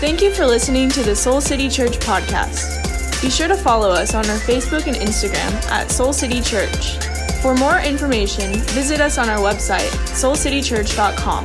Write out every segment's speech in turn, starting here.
Thank you for listening to the Soul City Church podcast. Be sure to follow us on our Facebook and Instagram at Soul City Church. For more information, visit us on our website, soulcitychurch.com.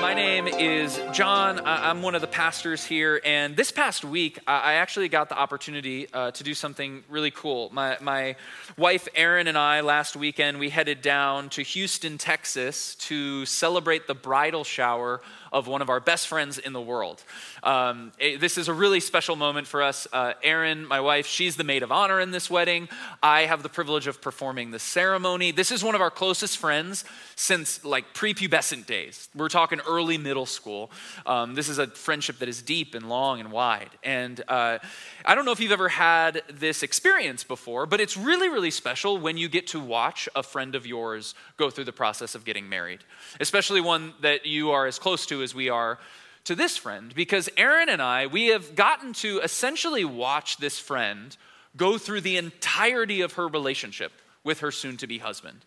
My name is John. I'm one of the pastors here, and this past week, I actually got the opportunity uh, to do something really cool. My, my wife, Erin, and I, last weekend, we headed down to Houston, Texas to celebrate the bridal shower of one of our best friends in the world. Um, it, this is a really special moment for us. Uh, Erin, my wife, she's the maid of honor in this wedding. I have the privilege of performing the ceremony. This is one of our closest friends since like prepubescent days. We're talking early middle school. Um, this is a friendship that is deep and long and wide. And uh, I don't know if you've ever had this experience before, but it's really, really special when you get to watch a friend of yours go through the process of getting married, especially one that you are as close to as we are to this friend. Because Erin and I, we have gotten to essentially watch this friend go through the entirety of her relationship with her soon to be husband.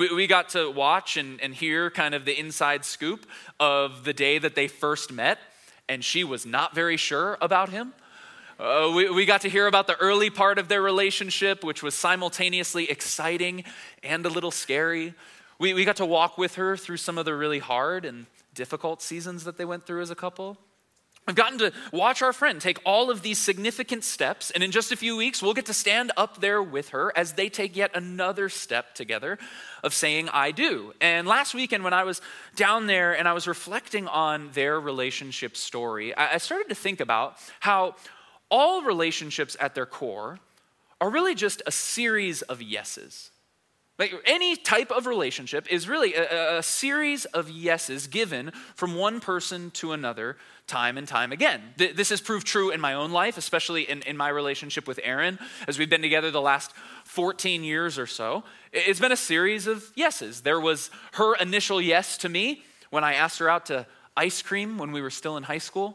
We, we got to watch and, and hear kind of the inside scoop of the day that they first met, and she was not very sure about him. Uh, we, we got to hear about the early part of their relationship, which was simultaneously exciting and a little scary. We, we got to walk with her through some of the really hard and difficult seasons that they went through as a couple. I've gotten to watch our friend take all of these significant steps, and in just a few weeks, we'll get to stand up there with her as they take yet another step together of saying, I do. And last weekend, when I was down there and I was reflecting on their relationship story, I started to think about how all relationships at their core are really just a series of yeses. Like any type of relationship is really a, a, series of yeses given from one person to another time and time again. Th- this has proved true in my own life, especially in, in my relationship with Erin, as we've been together the last 14 years or so. It's been a series of yeses. There was her initial yes to me when I asked her out to ice cream when we were still in high school.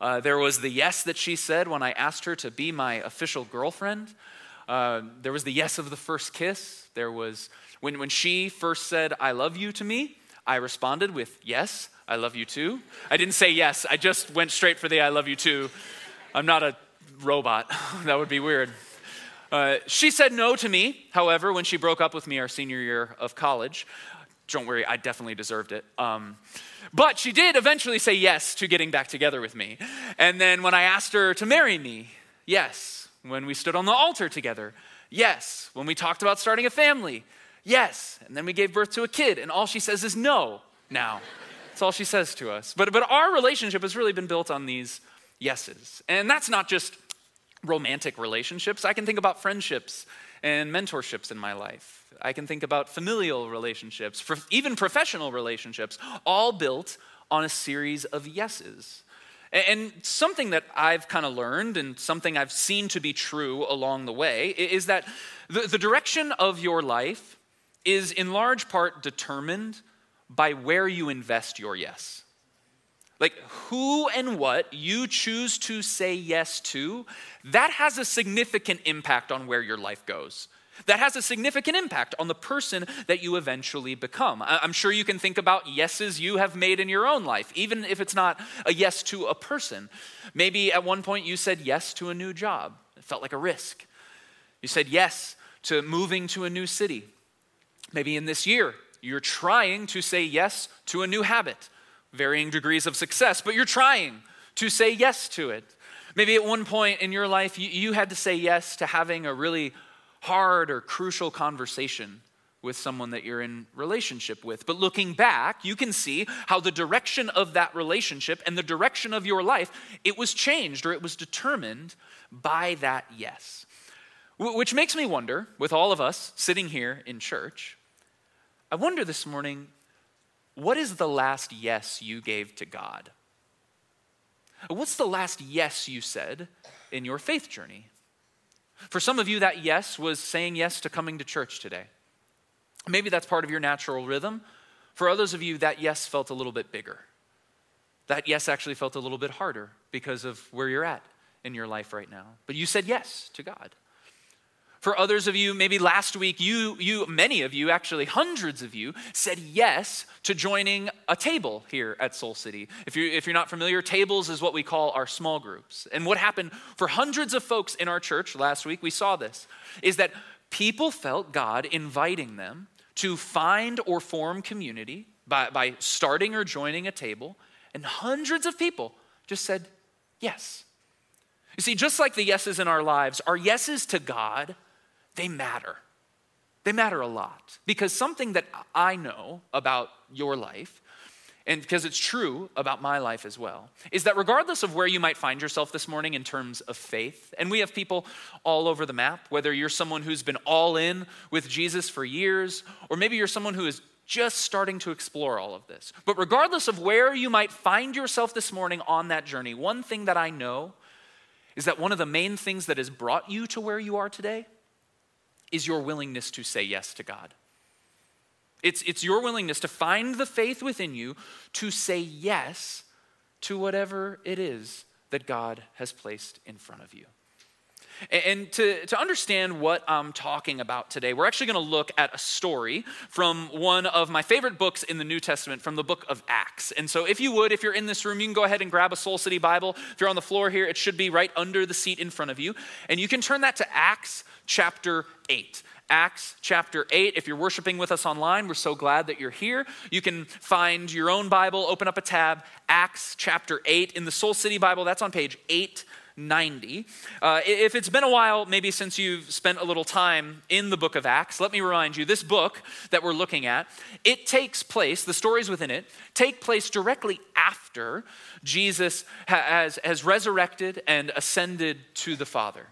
Uh, there was the yes that she said when I asked her to be my official girlfriend. Uh, there was the yes of the first kiss. There was when, when she first said, I love you to me, I responded with, Yes, I love you too. I didn't say yes, I just went straight for the I love you too. I'm not a robot. that would be weird. Uh, she said no to me, however, when she broke up with me our senior year of college. Don't worry, I definitely deserved it. Um, but she did eventually say yes to getting back together with me. And then when I asked her to marry me, yes. When we stood on the altar together, yes. When we talked about starting a family, yes. And then we gave birth to a kid, and all she says is no now. That's all she says to us. But, but our relationship has really been built on these yeses. And that's not just romantic relationships. I can think about friendships and mentorships in my life. I can think about familial relationships, even professional relationships, all built on a series of yeses. And something that I've kind of learned and something I've seen to be true along the way is that the, direction of your life is in large part determined by where you invest your yes. Like who and what you choose to say yes to, that has a significant impact on where your life goes that has a significant impact on the person that you eventually become. I'm sure you can think about yeses you have made in your own life, even if it's not a yes to a person. Maybe at one point you said yes to a new job, it felt like a risk. You said yes to moving to a new city. Maybe in this year, you're trying to say yes to a new habit, varying degrees of success, but you're trying to say yes to it. Maybe at one point in your life, you, had to say yes to having a really hard or crucial conversation with someone that you're in relationship with. But looking back, you can see how the direction of that relationship and the direction of your life, it was changed or it was determined by that yes. Which makes me wonder, with all of us sitting here in church, I wonder this morning, what is the last yes you gave to God? What's the last yes you said in your faith journey? For some of you, that yes was saying yes to coming to church today. Maybe that's part of your natural rhythm. For others of you, that yes felt a little bit bigger. That yes actually felt a little bit harder because of where you're at in your life right now. But you said yes to God. For others of you, maybe last week, you, you, many of you, actually hundreds of you, said yes to joining a table here at Soul City. If you're, if you're not familiar, tables is what we call our small groups. And what happened for hundreds of folks in our church last week, we saw this, is that people felt God inviting them to find or form community by, by starting or joining a table. And hundreds of people just said yes. You see, just like the yeses in our lives, our yeses to God they matter. They matter a lot because something that I know about your life, and because it's true about my life as well, is that regardless of where you might find yourself this morning in terms of faith, and we have people all over the map, whether you're someone who's been all in with Jesus for years, or maybe you're someone who is just starting to explore all of this. But regardless of where you might find yourself this morning on that journey, one thing that I know is that one of the main things that has brought you to where you are today is your willingness to say yes to God. It's, it's your willingness to find the faith within you to say yes to whatever it is that God has placed in front of you. And to, to understand what I'm talking about today, we're actually going to look at a story from one of my favorite books in the New Testament, from the book of Acts. And so, if you would, if you're in this room, you can go ahead and grab a Soul City Bible. If you're on the floor here, it should be right under the seat in front of you. And you can turn that to Acts chapter 8. Acts chapter 8. If you're worshiping with us online, we're so glad that you're here. You can find your own Bible, open up a tab, Acts chapter 8. In the Soul City Bible, that's on page 890. Uh, if it's been a while, maybe since you've spent a little time in the book of Acts, let me remind you this book that we're looking at, it takes place, the stories within it take place directly after Jesus has, has resurrected and ascended to the Father.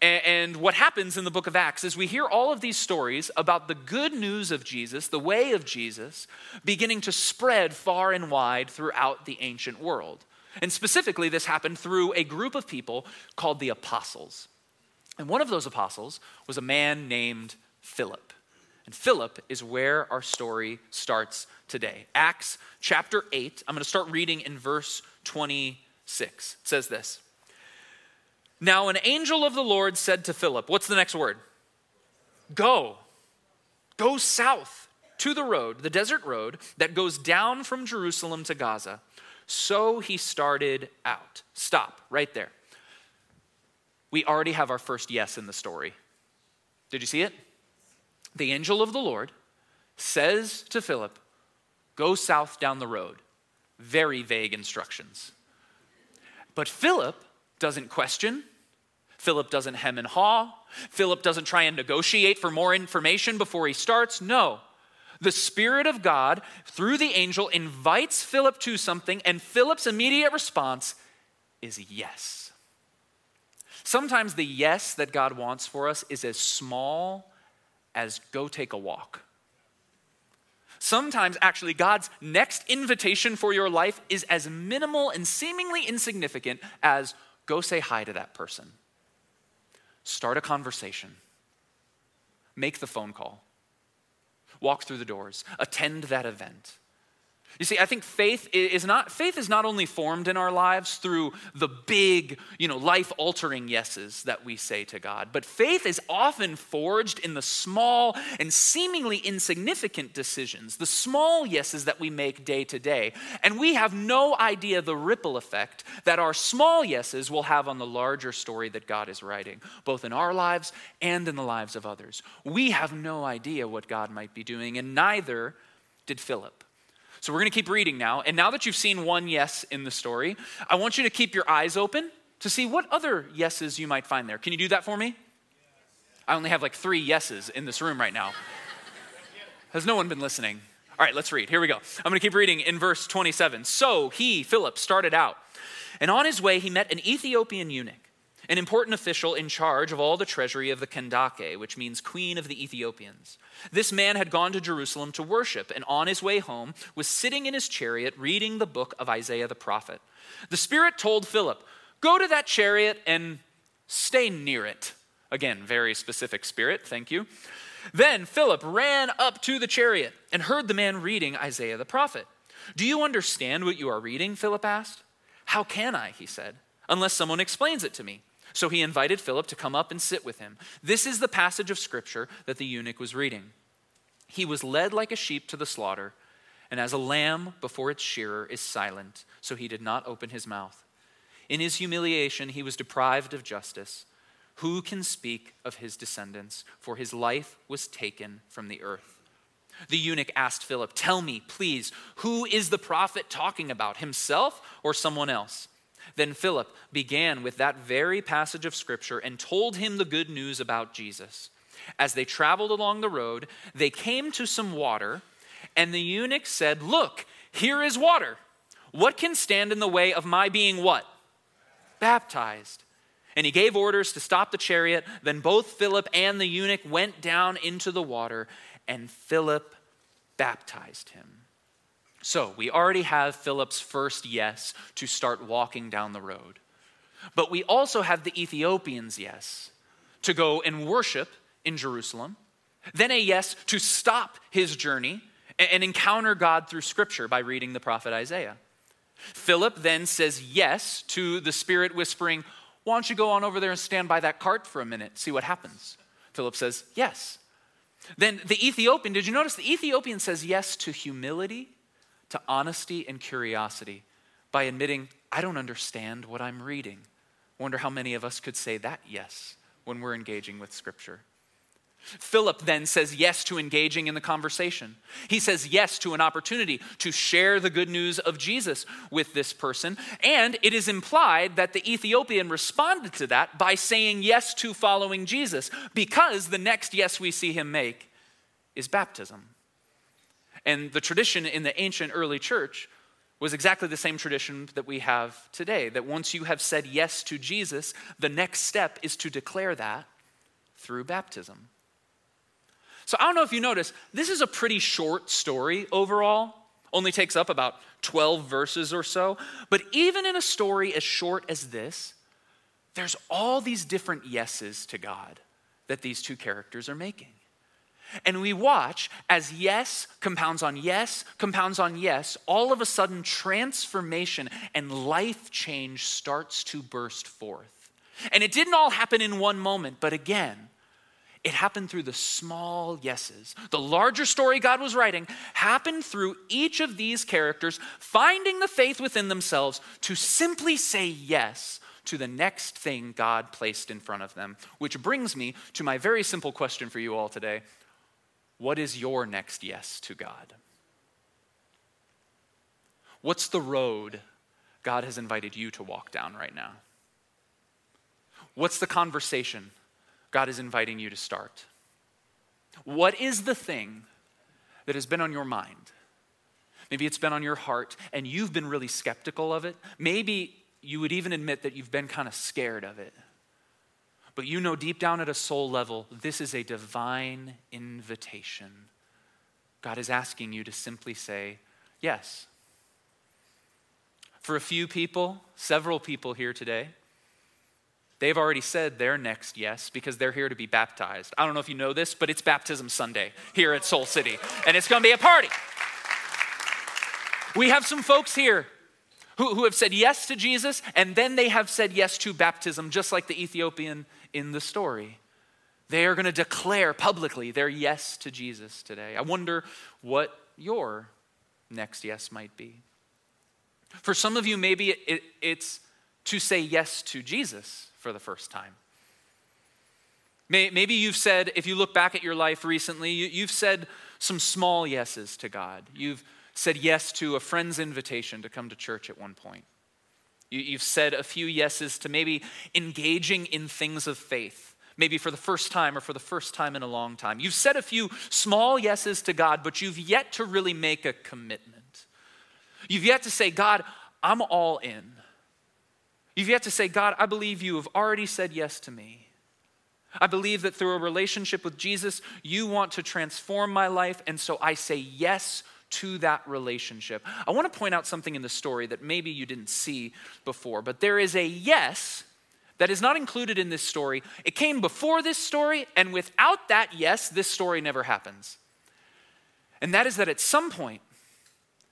And what happens in the book of Acts is we hear all of these stories about the good news of Jesus, the way of Jesus, beginning to spread far and wide throughout the ancient world. And specifically, this happened through a group of people called the apostles. And one of those apostles was a man named Philip. And Philip is where our story starts today. Acts chapter 8, I'm going to start reading in verse 26. It says this now, an angel of the Lord said to Philip, What's the next word? Go. Go south to the road, the desert road that goes down from Jerusalem to Gaza. So he started out. Stop right there. We already have our first yes in the story. Did you see it? The angel of the Lord says to Philip, Go south down the road. Very vague instructions. But Philip doesn't question. Philip doesn't hem and haw. Philip doesn't try and negotiate for more information before he starts. No. The Spirit of God, through the angel, invites Philip to something, and Philip's immediate response is yes. Sometimes the yes that God wants for us is as small as go take a walk. Sometimes, actually, God's next invitation for your life is as minimal and seemingly insignificant as Go say hi to that person. Start a conversation. Make the phone call. Walk through the doors. Attend that event. You see, I think faith is not faith is not only formed in our lives through the big, you know, life-altering yeses that we say to God, but faith is often forged in the small and seemingly insignificant decisions, the small yeses that we make day to day. And we have no idea the ripple effect that our small yeses will have on the larger story that God is writing, both in our lives and in the lives of others. We have no idea what God might be doing, and neither did Philip. So we're going to keep reading now. And now that you've seen one yes in the story, I want you to keep your eyes open to see what other yeses you might find there. Can you do that for me? I only have like three yeses in this room right now. Has no one been listening? All right, let's read. Here we go. I'm going to keep reading in verse 27. So he, Philip, started out, and on his way he met an Ethiopian eunuch an important official in charge of all the treasury of the Kandake, which means queen of the Ethiopians. This man had gone to Jerusalem to worship, and on his way home was sitting in his chariot reading the book of Isaiah the prophet. The Spirit told Philip, Go to that chariot and stay near it. Again, very specific spirit, thank you. Then Philip ran up to the chariot and heard the man reading Isaiah the prophet. Do you understand what you are reading? Philip asked. How can I? He said, unless someone explains it to me. So he invited Philip to come up and sit with him. This is the passage of scripture that the eunuch was reading. He was led like a sheep to the slaughter, and as a lamb before its shearer is silent, so he did not open his mouth. In his humiliation, he was deprived of justice. Who can speak of his descendants? For his life was taken from the earth. The eunuch asked Philip, Tell me, please, who is the prophet talking about, himself or someone else? Then Philip began with that very passage of scripture and told him the good news about Jesus. As they traveled along the road, they came to some water, and the eunuch said, Look, here is water. What can stand in the way of my being what? Baptized. And he gave orders to stop the chariot. Then both Philip and the eunuch went down into the water, and Philip baptized him. So we already have Philip's first yes to start walking down the road. But we also have the Ethiopian's yes to go and worship in Jerusalem, then a yes to stop his journey and encounter God through Scripture by reading the prophet Isaiah. Philip then says yes to the Spirit whispering, Why don't you go on over there and stand by that cart for a minute, see what happens? Philip says yes. Then the Ethiopian, did you notice the Ethiopian says yes to humility, to honesty, and curiosity by admitting, I don't understand what I'm reading. Wonder how many of us could say that yes when we're engaging with Scripture. Philip then says yes to engaging in the conversation. He says yes to an opportunity to share the good news of Jesus with this person. And it is implied that the Ethiopian responded to that by saying yes to following Jesus, because the next yes we see him make is baptism. And the tradition in the ancient early church was exactly the same tradition that we have today that once you have said yes to Jesus, the next step is to declare that through baptism. So I don't know if you notice, this is a pretty short story overall. Only takes up about 12 verses or so. But even in a story as short as this, there's all these different yeses to God that these two characters are making. And we watch as yes compounds on yes, compounds on yes, all of a sudden transformation and life change starts to burst forth. And it didn't all happen in one moment, but again, it happened through the small yeses. The larger story God was writing happened through each of these characters finding the faith within themselves to simply say yes to the next thing God placed in front of them. Which brings me to my very simple question for you all today What is your next yes to God? What's the road God has invited you to walk down right now? What's the conversation God is inviting you to start. What is the thing that has been on your mind? Maybe it's been on your heart and you've been really skeptical of it. Maybe you would even admit that you've been kind of scared of it. But you know deep down at a soul level, this is a divine invitation. God is asking you to simply say, Yes. For a few people, several people here today, They've already said their next yes because they're here to be baptized. I don't know if you know this, but it's baptism Sunday here at Soul City, and it's to be a party. We have some folks here who, who have said yes to Jesus, and then they have said yes to baptism, just like the Ethiopian in the story. They are going to declare publicly their yes to Jesus today. I wonder what your next yes might be. For some of you, maybe it, it, it's to say yes to Jesus for the first time. Maybe you've said, if you look back at your life recently, you've said some small yeses to God. You've said yes to a friend's invitation to come to church at one point. You've said a few yeses to maybe engaging in things of faith, maybe for the first time or for the first time in a long time. You've said a few small yeses to God, but you've yet to really make a commitment. You've yet to say, God, I'm all in. You've yet to say, God, I believe you have already said yes to me. I believe that through a relationship with Jesus, you want to transform my life, and so I say yes to that relationship. I want to point out something in the story that maybe you didn't see before, but there is a yes that is not included in this story. It came before this story, and without that yes, this story never happens. And that is that at some point,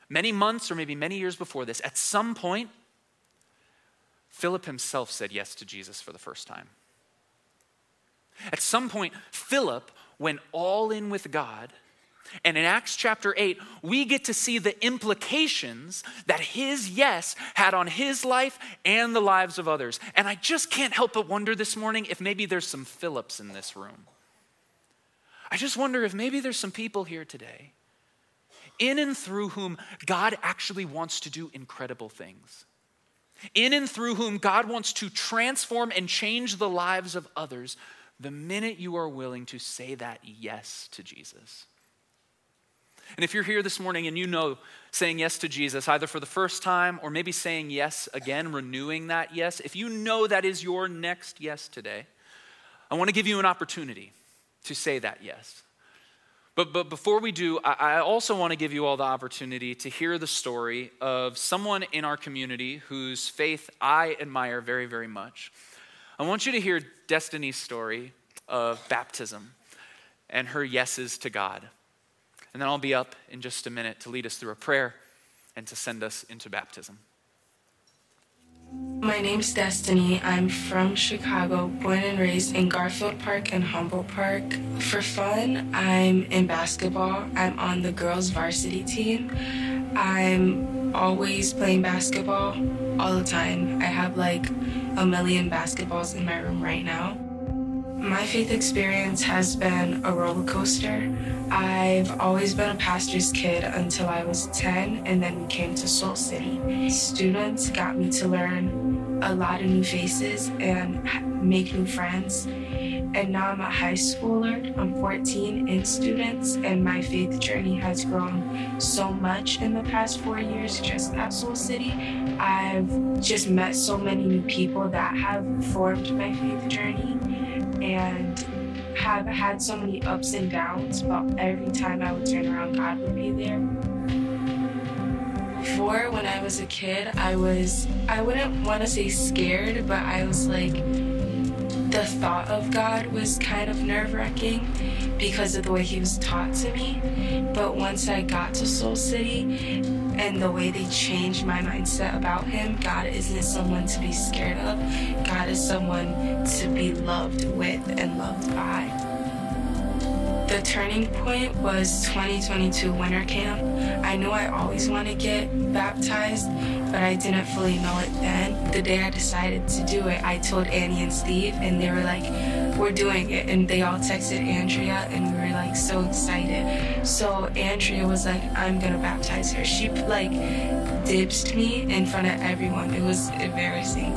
many months or maybe many years before this, at some point, Philip himself said yes to Jesus for the first time. At some point, Philip went all in with God. And in Acts chapter 8, we get to see the implications that his yes had on his life and the lives of others. And I just can't help but wonder this morning if maybe there's some Philips in this room. I just wonder if maybe there's some people here today in and through whom God actually wants to do incredible things. In and through whom God wants to transform and change the lives of others the minute you are willing to say that yes to Jesus. And if you're here this morning and you know saying yes to Jesus, either for the first time or maybe saying yes again, renewing that yes, if you know that is your next yes today, I want to give you an opportunity to say that yes. But, but before we do, I, I also want to give you all the opportunity to hear the story of someone in our community whose faith I admire very, very much. I want you to hear Destiny's story of baptism and her yeses to God. And then I'll be up in just a minute to lead us through a prayer and to send us into baptism. My name's Destiny. I'm from Chicago, born and raised in Garfield Park and Humboldt Park. For fun, I'm in basketball. I'm on the girls' varsity team. I'm always playing basketball all the time. I have like a million basketballs in my room right now. My faith experience has been a roller coaster. I've always been a pastor's kid until I was 10, and then we came to Soul City. Students got me to learn a lot of new faces and make new friends. And now I'm a high schooler. I'm 14 in students, and my faith journey has grown so much in the past four years just at Soul City. I've just met so many new people that have formed my faith journey and have had so many ups and downs, but every time I would turn around, God would be there. Before, when I was a kid, I was, I wouldn't want to say scared, but I was like, the thought of God was kind of nerve wracking because of the way He was taught to me. But once I got to Soul City and the way they changed my mindset about Him, God isn't someone to be scared of. God is someone to be loved with and loved by. The turning point was 2022 winter camp. I knew I always want to get baptized, but I didn't fully know it then. The day I decided to do it, I told Annie and Steve, and they were like, We're doing it. And they all texted Andrea, and we were like so excited. So Andrea was like, I'm gonna baptize her. She like dibsed me in front of everyone. It was embarrassing.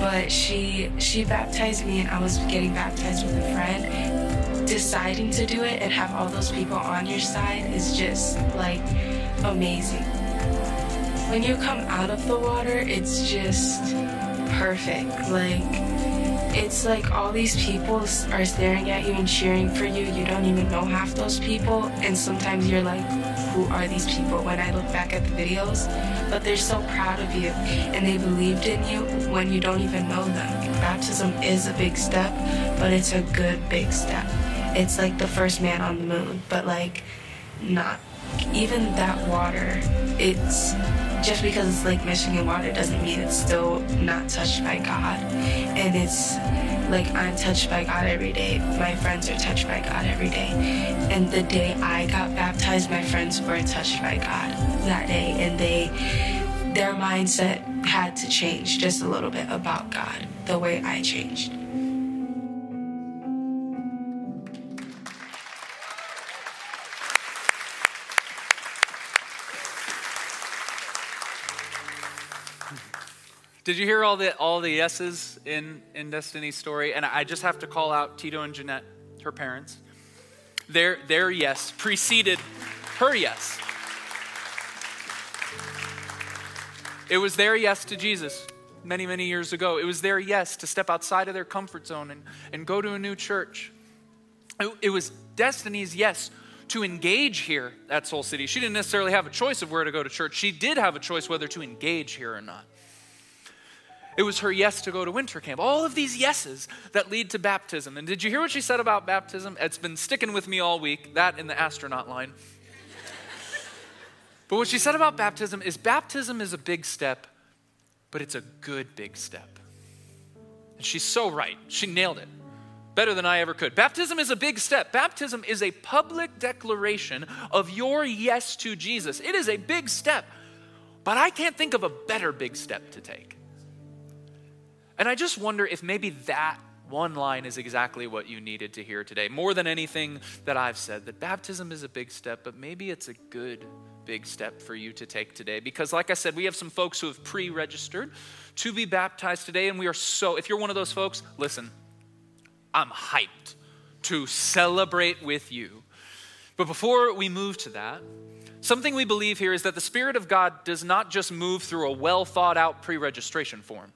But she she baptized me and I was getting baptized with a friend deciding to do it and have all those people on your side is just like amazing. When you come out of the water, it's just perfect. Like, it's like all these people are staring at you and cheering for you. You don't even know half those people. And sometimes you're like, who are these people when I look back at the videos? But they're so proud of you and they believed in you when you don't even know them. Baptism is a big step, but it's a good big step it's like the first man on the moon, but like not. Even that water, it's just because it's Lake Michigan water doesn't mean it's still not touched by God. And it's like I'm touched by God every day. My friends are touched by God every day. And the day I got baptized, my friends were touched by God that day. And they, their mindset had to change just a little bit about God, the way I changed. Did you hear all the all the yeses in in Destiny's story? And I just have to call out Tito and Jeanette, her parents. Their their yes preceded her yes. It was their yes to Jesus many, many years ago. It was their yes to step outside of their comfort zone and, and go to a new church. It, it was Destiny's yes to engage here at Soul City. She didn't necessarily have a choice of where to go to church. She did have a choice whether to engage here or not. It was her yes to go to winter camp. All of these yeses that lead to baptism. And did you hear what she said about baptism? It's been sticking with me all week, that in the astronaut line. but what she said about baptism is baptism is a big step, but it's a good big step. And she's so right. She nailed it better than I ever could. Baptism is a big step. Baptism is a public declaration of your yes to Jesus. It is a big step, but I can't think of a better big step to take. And I just wonder if maybe that one line is exactly what you needed to hear today. More than anything that I've said, that baptism is a big step, but maybe it's a good big step for you to take today. Because, like I said, we have some folks who have pre registered to be baptized today, and we are so, if you're one of those folks, listen, I'm hyped to celebrate with you. But before we move to that, something we believe here is that the Spirit of God does not just move through a well thought out pre registration form,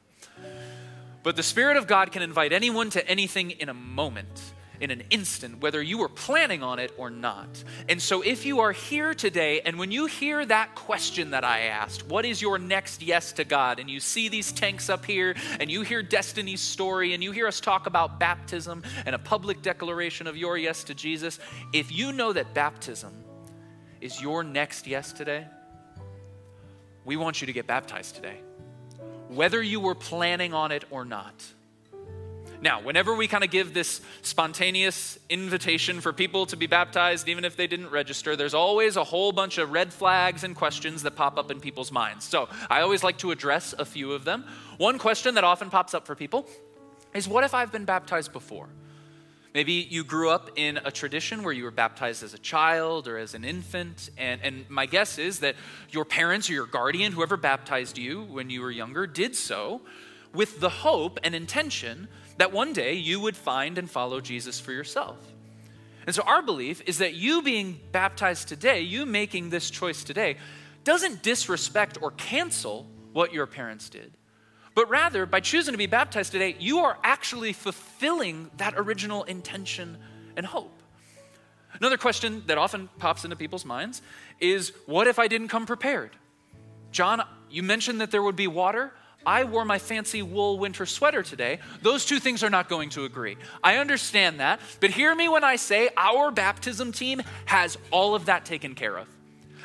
but the Spirit of God can invite anyone to anything in a moment in an instant, whether you were planning on it or not. And so, if you are here today, and when you hear that question that I asked, what is your next yes to God? And you see these tanks up here, and you hear Destiny's story, and you hear us talk about baptism and a public declaration of your yes to Jesus, if you know that baptism is your next yes today, we want you to get baptized today, whether you were planning on it or not. Now, whenever we kind of give this spontaneous invitation for people to be baptized, even if they didn't register, there's always a whole bunch of red flags and questions that pop up in people's minds. So I always like to address a few of them. One question that often pops up for people is what if I've been baptized before? Maybe you grew up in a tradition where you were baptized as a child or as an infant, and, and my guess is that your parents or your guardian, whoever baptized you when you were younger, did so with the hope and intention that one day you would find and follow Jesus for yourself. And so, our belief is that you being baptized today, you making this choice today, doesn't disrespect or cancel what your parents did. But rather, by choosing to be baptized today, you are actually fulfilling that original intention and hope. Another question that often pops into people's minds is what if I didn't come prepared? John, you mentioned that there would be water. I wore my fancy wool winter sweater today. Those two things are not going to agree. I understand that, but hear me when I say our baptism team has all of that taken care of.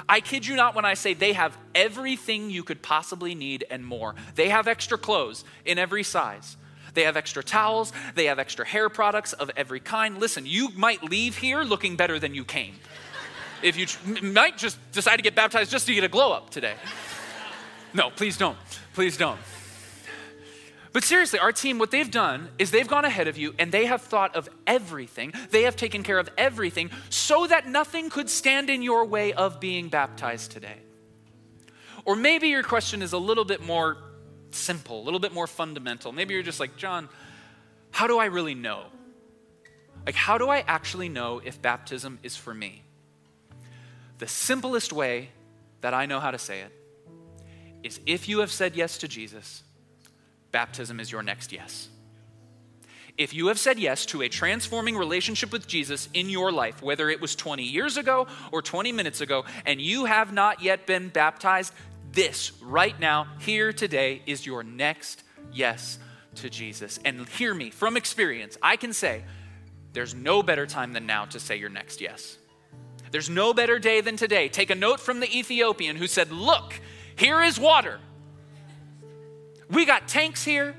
I kid you not when I say they have everything you could possibly need and more. They have extra clothes in every size. They have extra towels. They have extra hair products of every kind. Listen, you might leave here looking better than you came. If you might just decide to get baptized just to get a glow up today. No, please don't. Please don't. But seriously, our team, what they've done is they've gone ahead of you and they have thought of everything. They have taken care of everything so that nothing could stand in your way of being baptized today. Or maybe your question is a little bit more simple, a little bit more fundamental. Maybe you're just like, John, how do I really know? Like, how do I actually know if baptism is for me? The simplest way that I know how to say it is if you have said yes to Jesus, baptism is your next yes. If you have said yes to a transforming relationship with Jesus in your life, whether it was 20 years ago or 20 minutes ago, and you have not yet been baptized, this right now, here today, is your next yes to Jesus. And hear me from experience, I can say there's no better time than now to say your next yes. There's no better day than today. Take a note from the Ethiopian who said, Look, here is water. We got tanks here.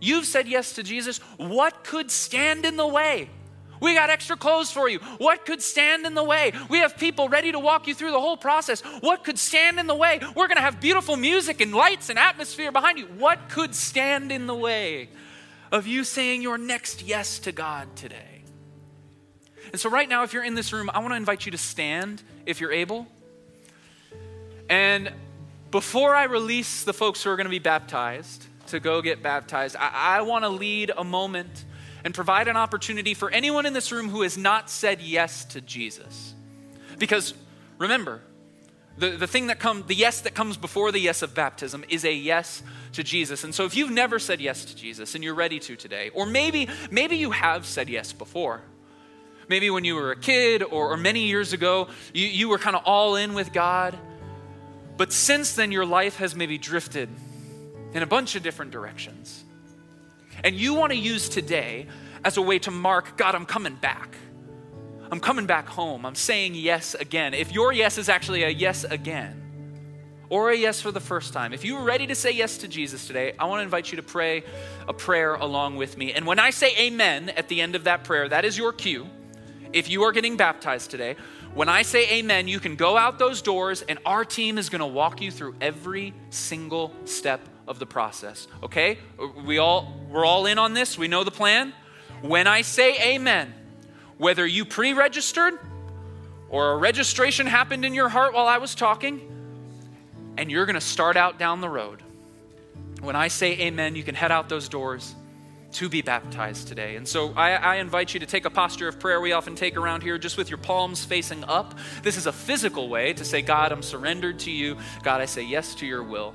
You've said yes to Jesus. What could stand in the way? We got extra clothes for you. What could stand in the way? We have people ready to walk you through the whole process. What could stand in the way? We're going to have beautiful music and lights and atmosphere behind you. What could stand in the way of you saying your next yes to God today? And so, right now, if you're in this room, I want to invite you to stand if you're able. And before I release the folks who are going to be baptized to go get baptized, I, I want to lead a moment and provide an opportunity for anyone in this room who has not said yes to Jesus. Because remember, the, the thing that comes, the yes that comes before the yes of baptism is a yes to Jesus. And so if you've never said yes to Jesus and you're ready to today, or maybe, maybe you have said yes before, maybe when you were a kid or, or many years ago, you, you were kind of all in with God but since then, your life has maybe drifted in a bunch of different directions. And you want to use today as a way to mark God, I'm coming back. I'm coming back home. I'm saying yes again. If your yes is actually a yes again, or a yes for the first time, if you are ready to say yes to Jesus today, I want to invite you to pray a prayer along with me. And when I say amen at the end of that prayer, that is your cue. If you are getting baptized today, when I say amen, you can go out those doors and our team is going to walk you through every single step of the process. Okay? We all we're all in on this. We know the plan. When I say amen, whether you pre-registered or a registration happened in your heart while I was talking, and you're going to start out down the road. When I say amen, you can head out those doors to be baptized today. And so I, I, invite you to take a posture of prayer we often take around here, just with your palms facing up. This is a physical way to say, God, I'm surrendered to you. God, I say yes to your will.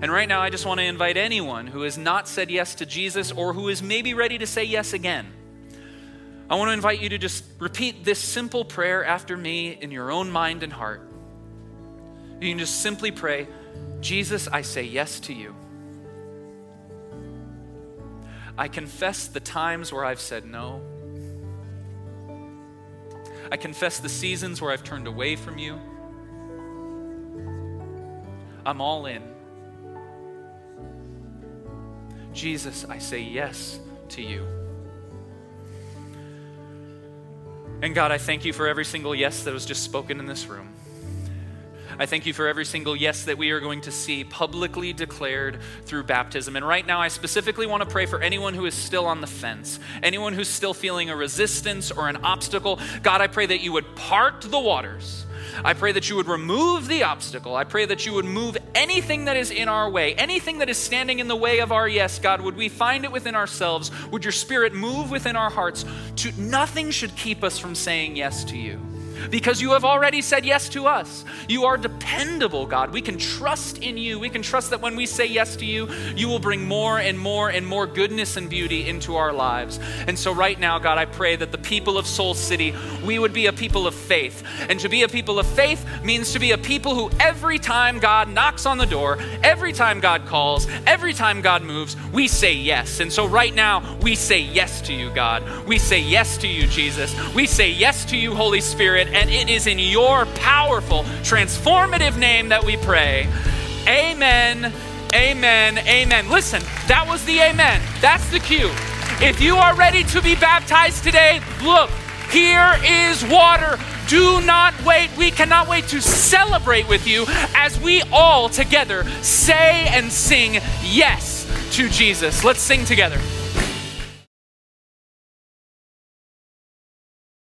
And right now, I just want to invite anyone who has not said yes to Jesus or who is maybe ready to say yes again. I want to invite you to just repeat this simple prayer after me in your own mind and heart. You can just simply pray, Jesus, I say yes to you. I confess the times where I've said no. I confess the seasons where I've turned away from you. I'm all in. Jesus, I say yes to you. And God, I thank you for every single yes that was just spoken in this room. I thank you for every single yes that we are going to see publicly declared through baptism. And right now, I specifically want to pray for anyone who is still on the fence, anyone who's still feeling a resistance or an obstacle. God, I pray that you would part the waters. I pray that you would remove the obstacle. I pray that you would move anything that is in our way, anything that is standing in the way of our yes, God. Would we find it within ourselves? Would your spirit move within our hearts? To nothing should keep us from saying yes to you because you have already said yes to us. You are dependable, God. We can trust in you. We can trust that when we say yes to you, you will bring more and more and more goodness and beauty into our lives. And so, right now, God, I pray that the people of Soul City, we would be a people of faith. And to be a people of faith means to be a people who every time God knocks on the door, every time God calls, every time God moves, we say yes. And so, right now, we say yes to you, God. We say yes to you, Jesus. We say yes to you, Holy Spirit and it is in your powerful, transformative name that we pray. Amen, amen, amen. Listen, that was the amen. That's the cue. If you are ready to be baptized today, look, here is water. Do not wait. We cannot wait to celebrate with you as we all together say and sing yes to Jesus. Let's sing together.